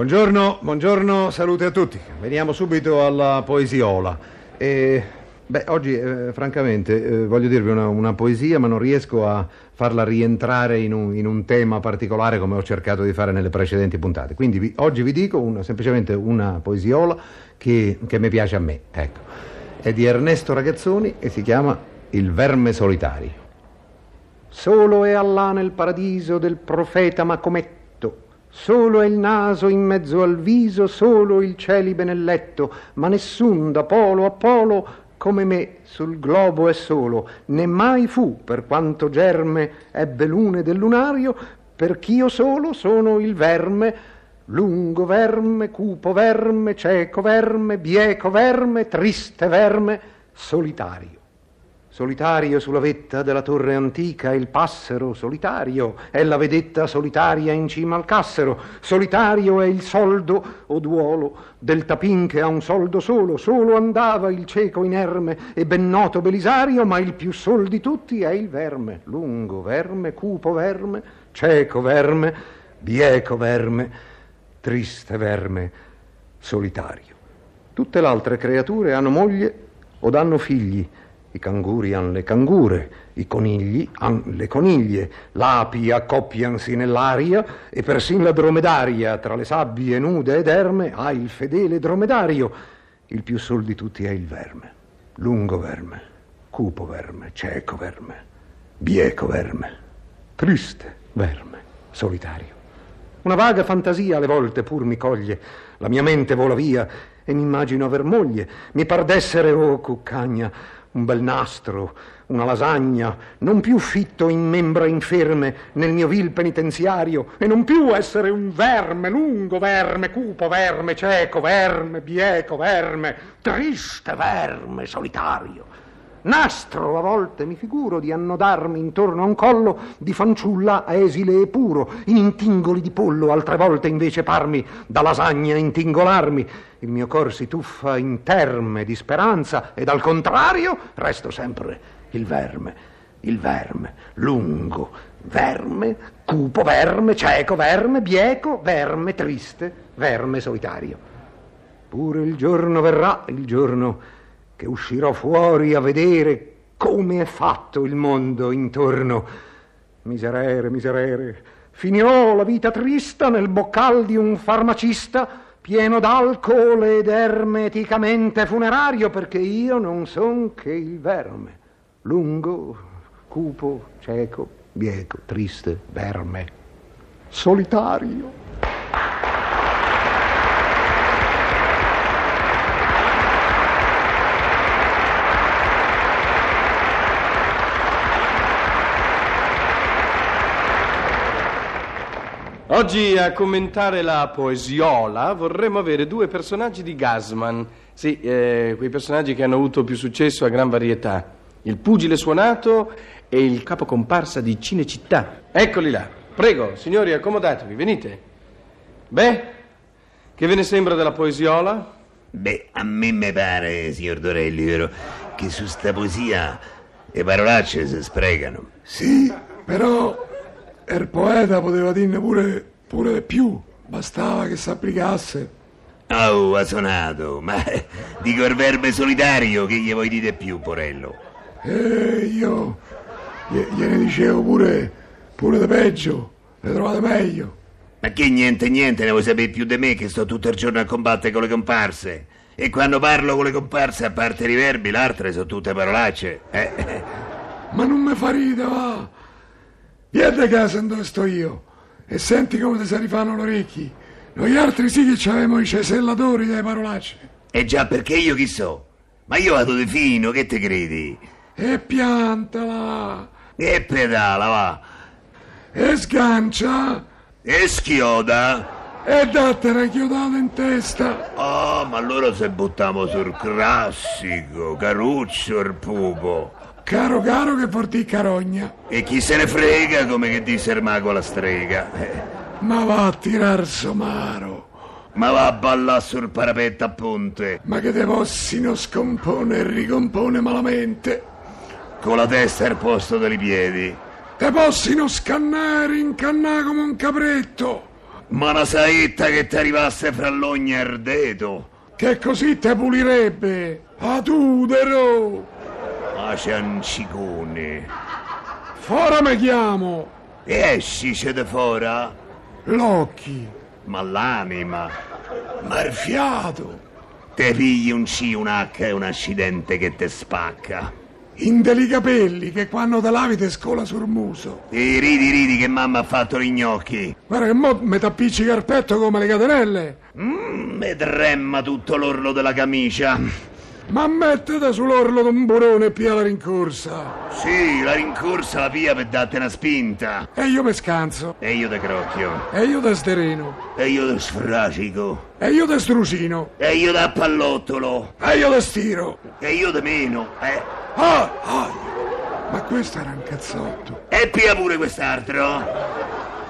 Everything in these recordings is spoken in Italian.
Buongiorno, buongiorno, salute a tutti. Veniamo subito alla poesiola. E, beh, oggi, eh, francamente, eh, voglio dirvi una, una poesia, ma non riesco a farla rientrare in un, in un tema particolare come ho cercato di fare nelle precedenti puntate. Quindi vi- oggi vi dico una- semplicemente una poesiola che, che mi piace a me. Ecco. È di Ernesto Ragazzoni e si chiama Il verme solitario. Solo è Allah nel paradiso del profeta Macometto, solo è il naso in mezzo al viso, solo il celibe nel letto, ma nessun da polo a polo come me sul globo è solo, né mai fu, per quanto germe ebbe lune del lunario, perch'io solo sono il verme, lungo verme, cupo verme, cieco verme, bieco verme, triste verme, solitario. Solitario sulla vetta della torre antica, il passero solitario è la vedetta solitaria in cima al cassero. Solitario è il soldo o duolo del tapin che ha un soldo solo. Solo andava il cieco inerme e ben noto Belisario, ma il più sol di tutti è il verme. Lungo verme, cupo verme, cieco verme, bieco verme, triste verme, solitario. Tutte le altre creature hanno moglie o danno figli. I canguri han le cangure, i conigli han le coniglie, l'api accoppiansi nell'aria e persin la dromedaria tra le sabbie nude ed erme ha il fedele dromedario. Il più sol di tutti è il verme, lungo verme, cupo verme, cieco verme, bieco verme, triste verme, solitario. Una vaga fantasia alle volte pur mi coglie, la mia mente vola via e mi immagino aver moglie. Mi par d'essere, oh cuccagna, un bel nastro, una lasagna, non più fitto in membra inferme nel mio vil penitenziario, e non più essere un verme, lungo verme, cupo verme, cieco verme, bieco verme, triste verme, solitario. Nastro a volte mi figuro di annodarmi intorno a un collo di fanciulla esile e puro, in intingoli di pollo, altre volte invece parmi da lasagna intingolarmi. Il mio cor si tuffa in terme di speranza ed al contrario resto sempre il verme, il verme, lungo, verme, cupo verme, cieco verme, bieco verme, triste, verme solitario. Pure il giorno verrà, il giorno che uscirò fuori a vedere come è fatto il mondo intorno. Miserere, miserere, finirò la vita trista nel bocal di un farmacista pieno d'alcol ed ermeticamente funerario, perché io non son che il verme, lungo, cupo, cieco, bieco, triste, verme, solitario. Oggi a commentare la poesiola vorremmo avere due personaggi di Gasman, sì, eh, quei personaggi che hanno avuto più successo a gran varietà, il pugile suonato e il capo comparsa di Cinecittà. Eccoli là, prego, signori, accomodatevi, venite. Beh, che ve ne sembra della poesiola? Beh, a me mi pare, signor Dorelli, vero, che su sta poesia le parolacce si sprecano. Sì, però il poeta poteva dirne pure, pure di più. Bastava che si applicasse. Oh, ha suonato, ma dico il verme solitario che gli vuoi dire più, Porello. E io gli- gliene dicevo pure, pure di peggio. Le trovate meglio. Ma che niente, niente, ne vuoi sapere più di me che sto tutto il giorno a combattere con le comparse. E quando parlo con le comparse, a parte i verbi, l'altre sono tutte parolacce. Eh, eh. Ma non mi fa ride, va. Vieni a casa dove sto io e senti come ti si rifanno le orecchie. Noi altri sì che avevamo i cesellatori delle parolacce. E già perché io chi so? Ma io vado di fino, che te credi? E piantala, E pedala, va. e sgancia, E schioda. E dattene chiodata in testa. Oh, ma allora se buttiamo sul classico, Caruccio il pupo. Caro caro che porti carogna. E chi se ne frega come che disse il mago alla strega. Eh, Ma va a tirar somaro. Ma va a ballare sul parapetto a punte, Ma che te possino scompone e ricompone malamente. con la testa al posto dei piedi. Te possino scannare, incannare come un capretto. Ma una saetta che ti arrivasse fra l'ogna e il dedo. Che così te pulirebbe. Atudero. Ma ciancicone. Fora me chiamo. E esci c'è da fora? L'occhi. Ma l'anima. Ma il fiato. Te pigli un C, un H e un accidente che te spacca. In dei capelli che quando te lavi te scola sul muso. E ridi, ridi che mamma ha fatto gli gnocchi. Guarda che mo mi t'appiccica il petto come le catenelle. Mmm, mi tremma tutto l'orlo della camicia. Ma mettete sull'orlo d'un burone e pia la rincorsa. Sì, la rincorsa la pia per darti una spinta. E io mi scanso. E io te crocchio. E io te stereno. E io te sfracico. E io te strusino. E io da pallottolo. E io te stiro. E io te meno. Eh. Ah, ah. Ma questo era un cazzotto. E pia pure quest'altro.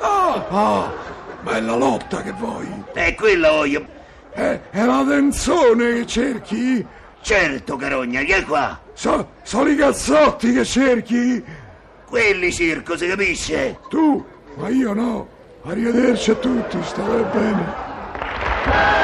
Ah, ah. Ma è la lotta che vuoi. E quella voglio. È, è la tenzone che cerchi? Certo, carogna, chi è qua? So, sono i cazzotti che cerchi? Quelli circo, si capisce? Tu? Ma io no. Arrivederci a tutti, state bene.